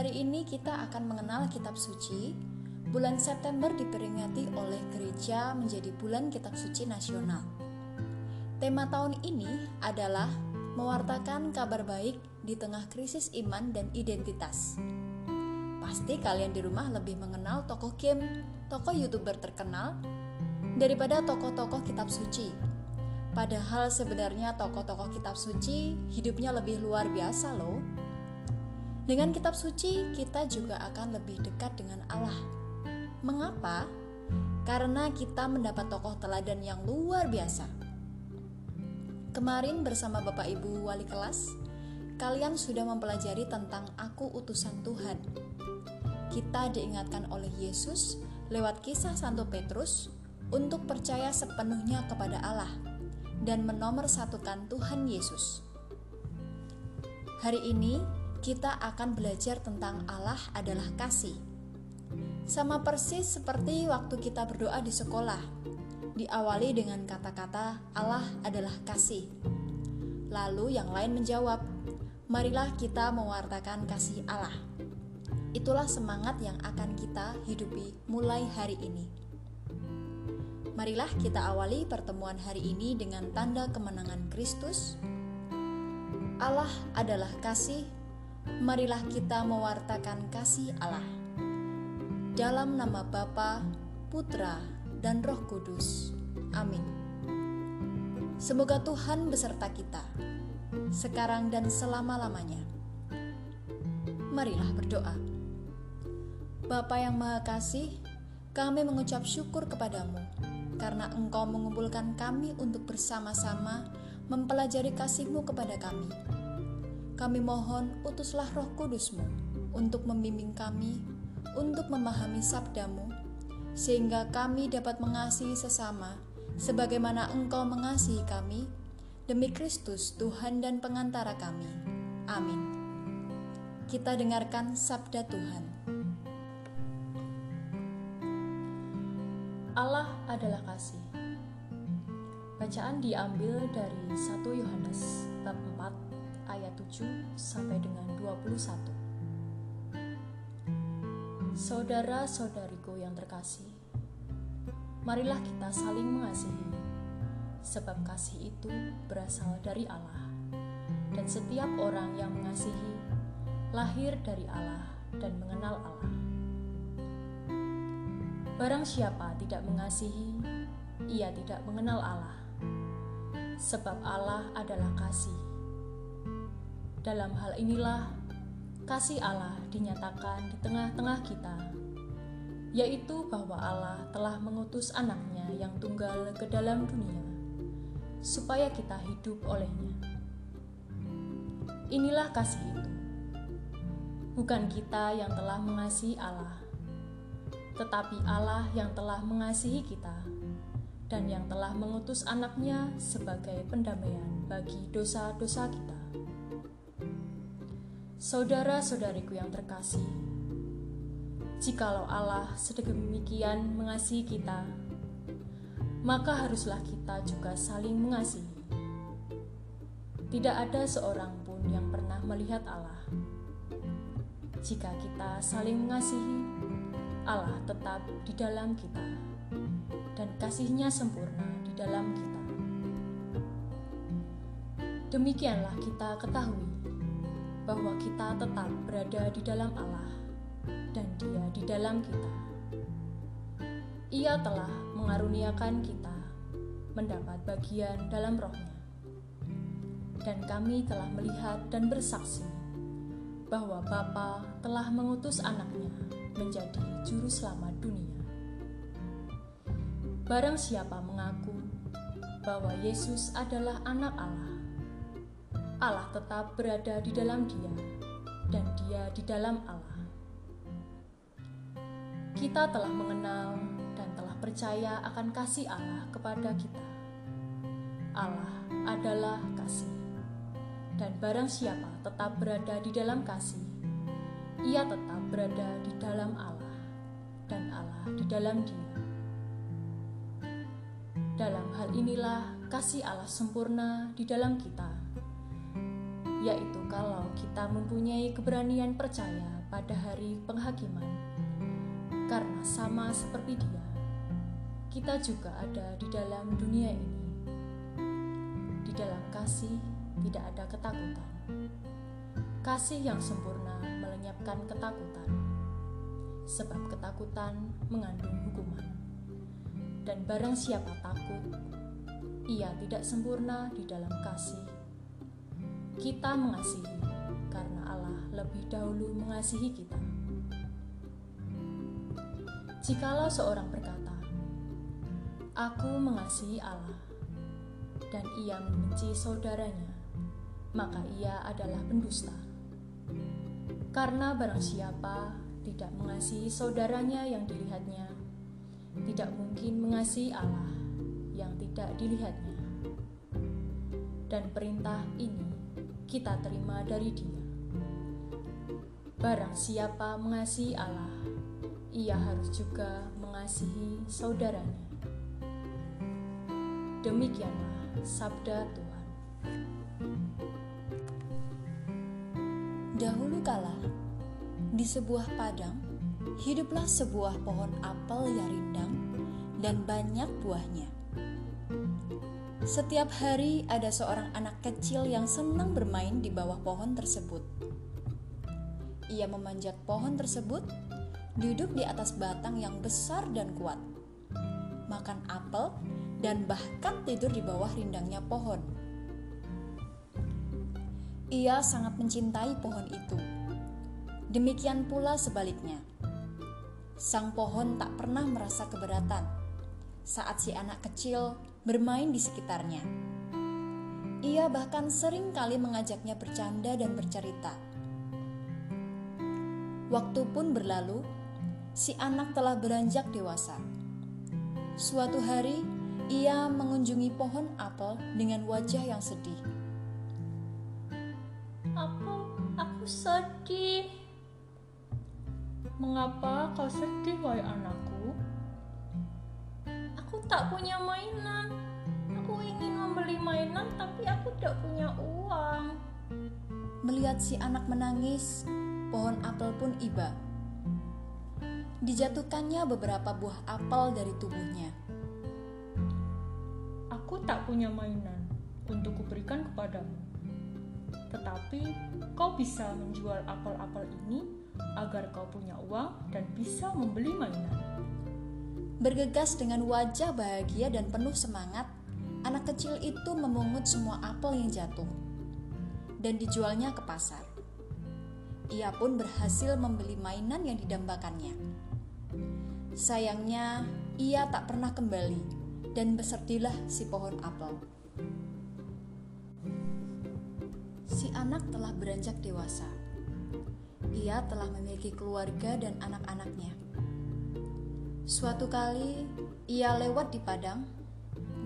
Hari ini kita akan mengenal kitab suci. Bulan September diperingati oleh gereja menjadi bulan kitab suci nasional. Tema tahun ini adalah mewartakan kabar baik di tengah krisis iman dan identitas. Pasti kalian di rumah lebih mengenal tokoh game, tokoh youtuber terkenal, daripada tokoh-tokoh kitab suci. Padahal sebenarnya tokoh-tokoh kitab suci hidupnya lebih luar biasa loh. Dengan kitab suci, kita juga akan lebih dekat dengan Allah. Mengapa? Karena kita mendapat tokoh teladan yang luar biasa. Kemarin bersama Bapak Ibu wali kelas, kalian sudah mempelajari tentang aku utusan Tuhan. Kita diingatkan oleh Yesus lewat kisah Santo Petrus untuk percaya sepenuhnya kepada Allah dan menomorsatukan Tuhan Yesus. Hari ini kita akan belajar tentang Allah adalah kasih. Sama persis seperti waktu kita berdoa di sekolah, diawali dengan kata-kata Allah adalah kasih. Lalu yang lain menjawab, marilah kita mewartakan kasih Allah. Itulah semangat yang akan kita hidupi mulai hari ini. Marilah kita awali pertemuan hari ini dengan tanda kemenangan Kristus. Allah adalah kasih marilah kita mewartakan kasih Allah. Dalam nama Bapa, Putra, dan Roh Kudus. Amin. Semoga Tuhan beserta kita, sekarang dan selama-lamanya. Marilah berdoa. Bapa yang Maha Kasih, kami mengucap syukur kepadamu karena Engkau mengumpulkan kami untuk bersama-sama mempelajari kasih-Mu kepada kami kami mohon utuslah roh kudusmu untuk membimbing kami, untuk memahami sabdamu, sehingga kami dapat mengasihi sesama, sebagaimana engkau mengasihi kami, demi Kristus Tuhan dan pengantara kami. Amin. Kita dengarkan sabda Tuhan. Allah adalah kasih. Bacaan diambil dari 1 Yohanes sampai dengan 21. Saudara-saudariku yang terkasih, marilah kita saling mengasihi, sebab kasih itu berasal dari Allah, dan setiap orang yang mengasihi lahir dari Allah dan mengenal Allah. Barang siapa tidak mengasihi, ia tidak mengenal Allah, sebab Allah adalah kasih dalam hal inilah kasih Allah dinyatakan di tengah-tengah kita, yaitu bahwa Allah telah mengutus anaknya yang tunggal ke dalam dunia, supaya kita hidup olehnya. Inilah kasih itu. Bukan kita yang telah mengasihi Allah, tetapi Allah yang telah mengasihi kita dan yang telah mengutus anaknya sebagai pendamaian bagi dosa-dosa kita. Saudara-saudariku yang terkasih, jikalau Allah sedemikian mengasihi kita, maka haruslah kita juga saling mengasihi. Tidak ada seorang pun yang pernah melihat Allah. Jika kita saling mengasihi, Allah tetap di dalam kita, dan kasihnya sempurna di dalam kita. Demikianlah kita ketahui bahwa kita tetap berada di dalam Allah dan Dia di dalam kita. Ia telah mengaruniakan kita mendapat bagian dalam rohnya. Dan kami telah melihat dan bersaksi bahwa Bapa telah mengutus anaknya menjadi juru selamat dunia. Barang siapa mengaku bahwa Yesus adalah anak Allah, Allah tetap berada di dalam Dia, dan Dia di dalam Allah. Kita telah mengenal dan telah percaya akan kasih Allah kepada kita. Allah adalah kasih, dan barang siapa tetap berada di dalam kasih, ia tetap berada di dalam Allah, dan Allah di dalam Dia. Dalam hal inilah kasih Allah sempurna di dalam kita yaitu kalau kita mempunyai keberanian percaya pada hari penghakiman, karena sama seperti Dia, kita juga ada di dalam dunia ini. Di dalam kasih tidak ada ketakutan. Kasih yang sempurna melenyapkan ketakutan, sebab ketakutan mengandung hukuman. Dan barang siapa takut, ia tidak sempurna di dalam kasih. Kita mengasihi karena Allah lebih dahulu mengasihi kita. Jikalau seorang berkata, "Aku mengasihi Allah," dan ia membenci saudaranya, maka ia adalah pendusta. Karena barang siapa tidak mengasihi saudaranya yang dilihatnya, tidak mungkin mengasihi Allah yang tidak dilihatnya. Dan perintah ini kita terima dari Dia. Barang siapa mengasihi Allah, ia harus juga mengasihi saudaranya. Demikianlah sabda Tuhan. Dahulu kala, di sebuah padang, hiduplah sebuah pohon apel yang rindang dan banyak buahnya. Setiap hari ada seorang anak kecil yang senang bermain di bawah pohon tersebut. Ia memanjat pohon tersebut, duduk di atas batang yang besar dan kuat, makan apel, dan bahkan tidur di bawah rindangnya pohon. Ia sangat mencintai pohon itu. Demikian pula sebaliknya. Sang pohon tak pernah merasa keberatan saat si anak kecil bermain di sekitarnya. Ia bahkan sering kali mengajaknya bercanda dan bercerita. Waktu pun berlalu, si anak telah beranjak dewasa. Suatu hari, ia mengunjungi pohon apel dengan wajah yang sedih. sedih. Mengapa kau sedih, wahai anakku? Aku tak punya mainan. Aku ingin membeli mainan, tapi aku tidak punya uang. Melihat si anak menangis, pohon apel pun iba. Dijatuhkannya beberapa buah apel dari tubuhnya. Aku tak punya mainan untuk kuberikan kepadamu tetapi kau bisa menjual apel-apel ini agar kau punya uang dan bisa membeli mainan. Bergegas dengan wajah bahagia dan penuh semangat, anak kecil itu memungut semua apel yang jatuh dan dijualnya ke pasar. Ia pun berhasil membeli mainan yang didambakannya. Sayangnya, ia tak pernah kembali dan besertilah si pohon apel. si anak telah beranjak dewasa. Ia telah memiliki keluarga dan anak-anaknya. Suatu kali, ia lewat di padang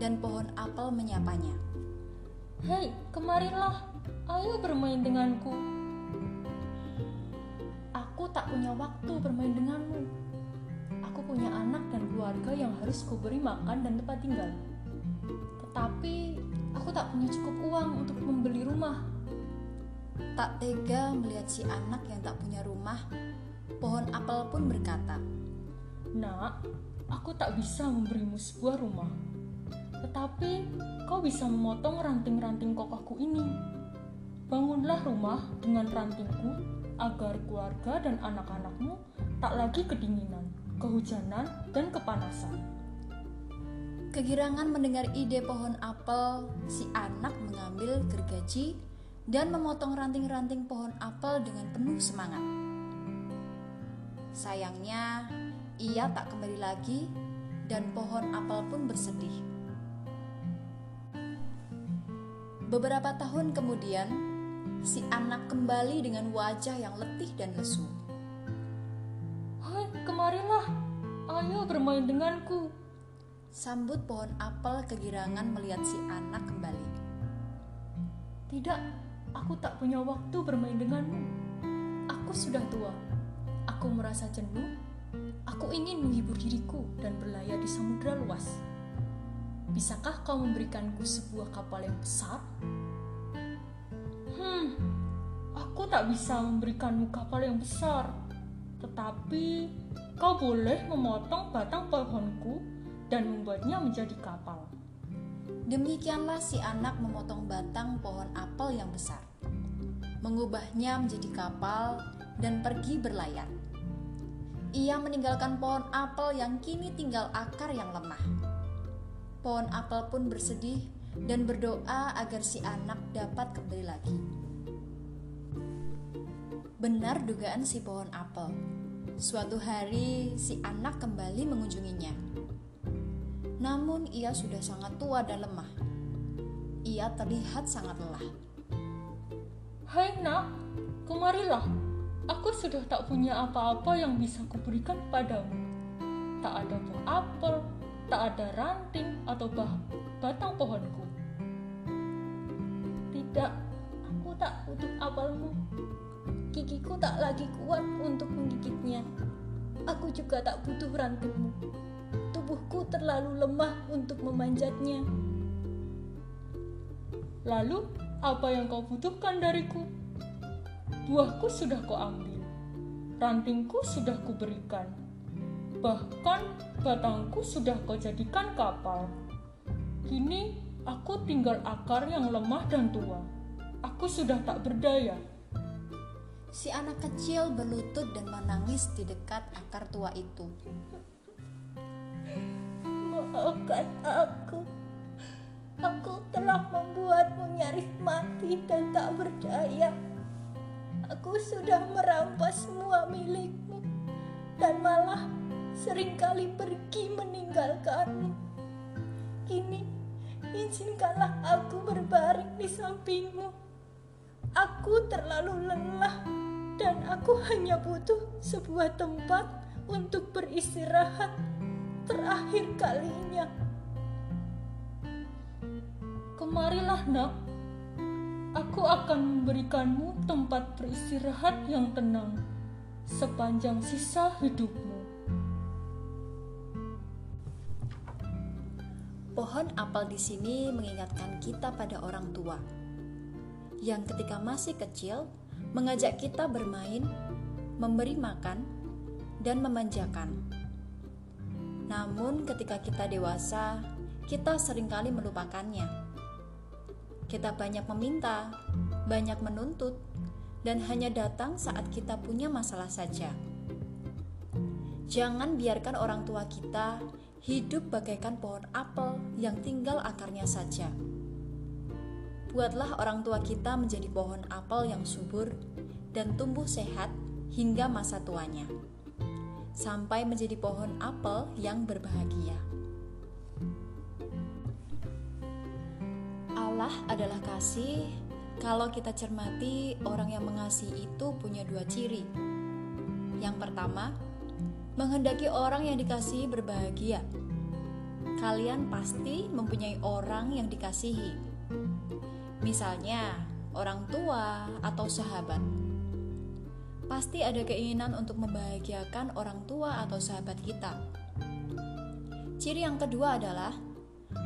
dan pohon apel menyapanya. Hei, kemarilah, ayo bermain denganku. Aku tak punya waktu bermain denganmu. Aku punya anak dan keluarga yang harus kuberi makan dan tempat tinggal. Tetapi aku tak punya cukup uang untuk membeli rumah Tak tega melihat si anak yang tak punya rumah, pohon apel pun berkata, Nak, aku tak bisa memberimu sebuah rumah. Tetapi kau bisa memotong ranting-ranting kokohku ini. Bangunlah rumah dengan rantingku agar keluarga dan anak-anakmu tak lagi kedinginan, kehujanan, dan kepanasan. Kegirangan mendengar ide pohon apel, si anak mengambil gergaji dan memotong ranting-ranting pohon apel dengan penuh semangat. Sayangnya, ia tak kembali lagi dan pohon apel pun bersedih. Beberapa tahun kemudian, si anak kembali dengan wajah yang letih dan lesu. Hai, kemarilah. Ayo bermain denganku. Sambut pohon apel kegirangan melihat si anak kembali. Tidak, Aku tak punya waktu bermain denganmu. Aku sudah tua. Aku merasa jenuh. Aku ingin menghibur diriku dan berlayar di samudera luas. Bisakah kau memberikanku sebuah kapal yang besar? Hmm, Aku tak bisa memberikanmu kapal yang besar, tetapi kau boleh memotong batang pohonku dan membuatnya menjadi kapal. Demikianlah si anak memotong batang pohon apel yang besar, mengubahnya menjadi kapal, dan pergi berlayar. Ia meninggalkan pohon apel yang kini tinggal akar yang lemah. Pohon apel pun bersedih dan berdoa agar si anak dapat kembali lagi. Benar dugaan si pohon apel. Suatu hari si anak kembali mengunjunginya. Namun ia sudah sangat tua dan lemah. Ia terlihat sangat lelah. Hai nak, kemarilah. Aku sudah tak punya apa-apa yang bisa kuberikan padamu. Tak ada buah apel, tak ada ranting atau bah batang pohonku. Tidak, aku tak butuh apelmu gigiku tak lagi kuat untuk menggigitnya. Aku juga tak butuh rantingmu. Tubuhku terlalu lemah untuk memanjatnya. Lalu, apa yang kau butuhkan dariku? Buahku sudah kau ambil, rantingku sudah kuberikan, bahkan batangku sudah kau jadikan kapal. Kini aku tinggal akar yang lemah dan tua. Aku sudah tak berdaya. Si anak kecil berlutut dan menangis di dekat akar tua itu. Maafkan aku. Aku telah membuatmu nyaris mati dan tak berdaya. Aku sudah merampas semua milikmu dan malah sering kali pergi meninggalkanmu. Kini, izinkanlah aku berbaring di sampingmu. Aku terlalu lelah dan aku hanya butuh sebuah tempat untuk beristirahat terakhir kalinya. Kemarilah, Nak. Aku akan memberikanmu tempat beristirahat yang tenang sepanjang sisa hidupmu. Pohon apel di sini mengingatkan kita pada orang tua yang ketika masih kecil mengajak kita bermain, memberi makan, dan memanjakan. Namun, ketika kita dewasa, kita sering kali melupakannya. Kita banyak meminta, banyak menuntut, dan hanya datang saat kita punya masalah saja. Jangan biarkan orang tua kita hidup bagaikan pohon apel yang tinggal akarnya saja buatlah orang tua kita menjadi pohon apel yang subur dan tumbuh sehat hingga masa tuanya, sampai menjadi pohon apel yang berbahagia. Allah adalah kasih. Kalau kita cermati, orang yang mengasihi itu punya dua ciri. Yang pertama, menghendaki orang yang dikasihi berbahagia. Kalian pasti mempunyai orang yang dikasihi Misalnya, orang tua atau sahabat. Pasti ada keinginan untuk membahagiakan orang tua atau sahabat kita. Ciri yang kedua adalah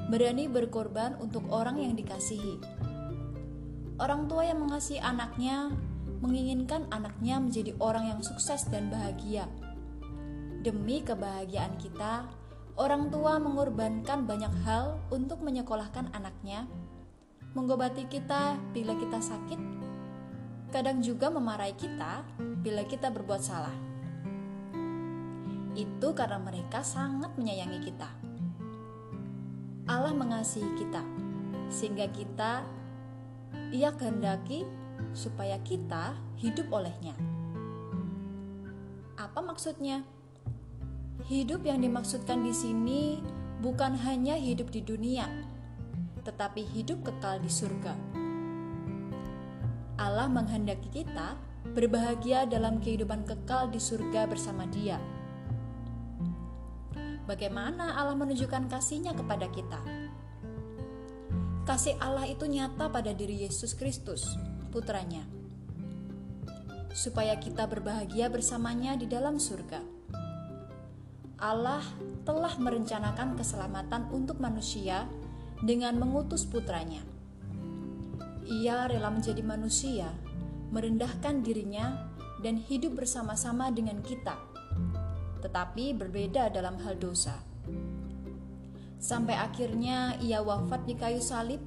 berani berkorban untuk orang yang dikasihi. Orang tua yang mengasihi anaknya menginginkan anaknya menjadi orang yang sukses dan bahagia. Demi kebahagiaan kita, orang tua mengorbankan banyak hal untuk menyekolahkan anaknya menggobati kita bila kita sakit, kadang juga memarahi kita bila kita berbuat salah. Itu karena mereka sangat menyayangi kita. Allah mengasihi kita, sehingga kita ia kehendaki supaya kita hidup olehnya. Apa maksudnya? Hidup yang dimaksudkan di sini bukan hanya hidup di dunia, tetapi hidup kekal di surga. Allah menghendaki kita berbahagia dalam kehidupan kekal di surga bersama Dia. Bagaimana Allah menunjukkan kasihnya kepada kita? Kasih Allah itu nyata pada diri Yesus Kristus, putranya, supaya kita berbahagia bersamanya di dalam surga. Allah telah merencanakan keselamatan untuk manusia dengan mengutus putranya. Ia rela menjadi manusia merendahkan dirinya, dan hidup bersama-sama dengan kita, tetapi berbeda dalam hal dosa. Sampai akhirnya ia wafat di kayu salib,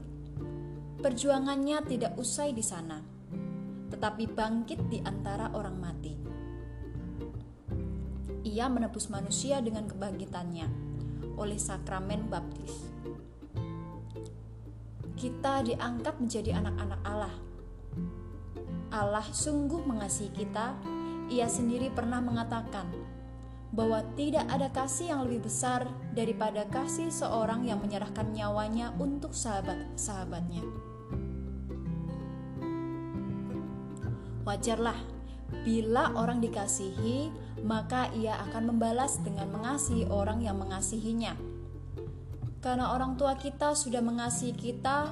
perjuangannya tidak usai di sana, tetapi bangkit di antara orang mati. Ia menebus manusia dengan kebangkitannya oleh sakramen baptis kita diangkat menjadi anak-anak Allah. Allah sungguh mengasihi kita. Ia sendiri pernah mengatakan bahwa tidak ada kasih yang lebih besar daripada kasih seorang yang menyerahkan nyawanya untuk sahabat-sahabatnya. Wajarlah bila orang dikasihi, maka ia akan membalas dengan mengasihi orang yang mengasihinya. Karena orang tua kita sudah mengasihi kita,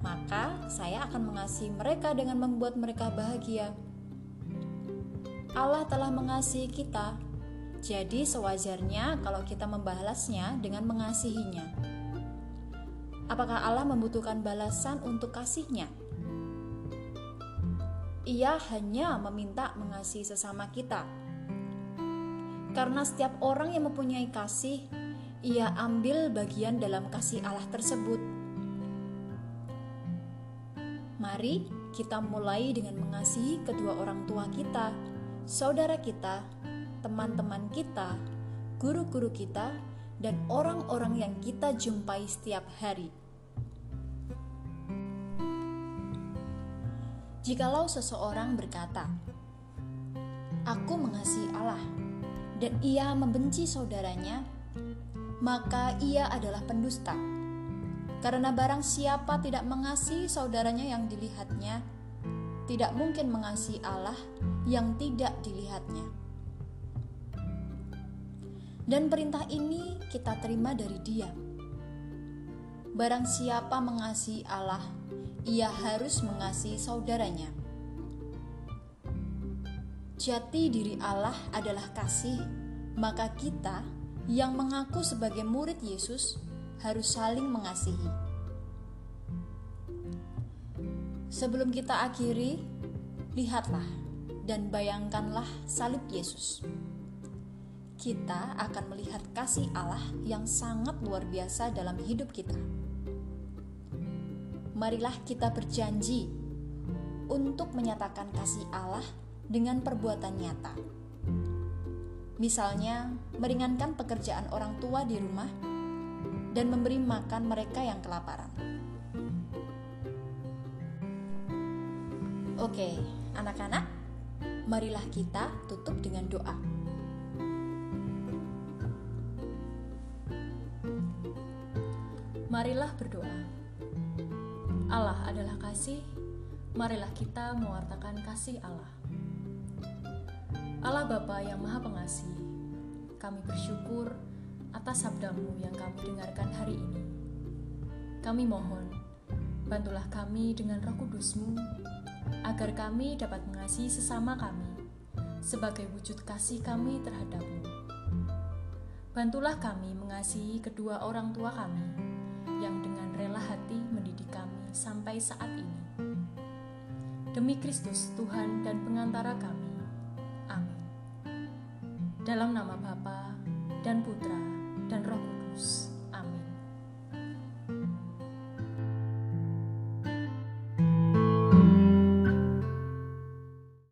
maka saya akan mengasihi mereka dengan membuat mereka bahagia. Allah telah mengasihi kita, jadi sewajarnya kalau kita membalasnya dengan mengasihinya. Apakah Allah membutuhkan balasan untuk kasihnya? Ia hanya meminta mengasihi sesama kita. Karena setiap orang yang mempunyai kasih ia ambil bagian dalam kasih Allah tersebut. Mari kita mulai dengan mengasihi kedua orang tua kita, saudara kita, teman-teman kita, guru-guru kita, dan orang-orang yang kita jumpai setiap hari. Jikalau seseorang berkata, "Aku mengasihi Allah," dan ia membenci saudaranya, maka ia adalah pendusta. Karena barang siapa tidak mengasihi saudaranya yang dilihatnya, tidak mungkin mengasihi Allah yang tidak dilihatnya. Dan perintah ini kita terima dari Dia. Barang siapa mengasihi Allah, ia harus mengasihi saudaranya. Jati diri Allah adalah kasih, maka kita yang mengaku sebagai murid Yesus harus saling mengasihi. Sebelum kita akhiri, lihatlah dan bayangkanlah salib Yesus. Kita akan melihat kasih Allah yang sangat luar biasa dalam hidup kita. Marilah kita berjanji untuk menyatakan kasih Allah dengan perbuatan nyata Misalnya, meringankan pekerjaan orang tua di rumah dan memberi makan mereka yang kelaparan. Oke, anak-anak, marilah kita tutup dengan doa. Marilah berdoa. Allah adalah kasih, marilah kita mewartakan kasih Allah. Allah Bapa yang Maha Pengasih, kami bersyukur atas sabdamu yang kami dengarkan hari ini. Kami mohon, bantulah kami dengan roh kudusmu, agar kami dapat mengasihi sesama kami, sebagai wujud kasih kami terhadapmu. Bantulah kami mengasihi kedua orang tua kami, yang dengan rela hati mendidik kami sampai saat ini. Demi Kristus Tuhan dan pengantara kami, dalam nama Bapa dan Putra dan Roh Kudus.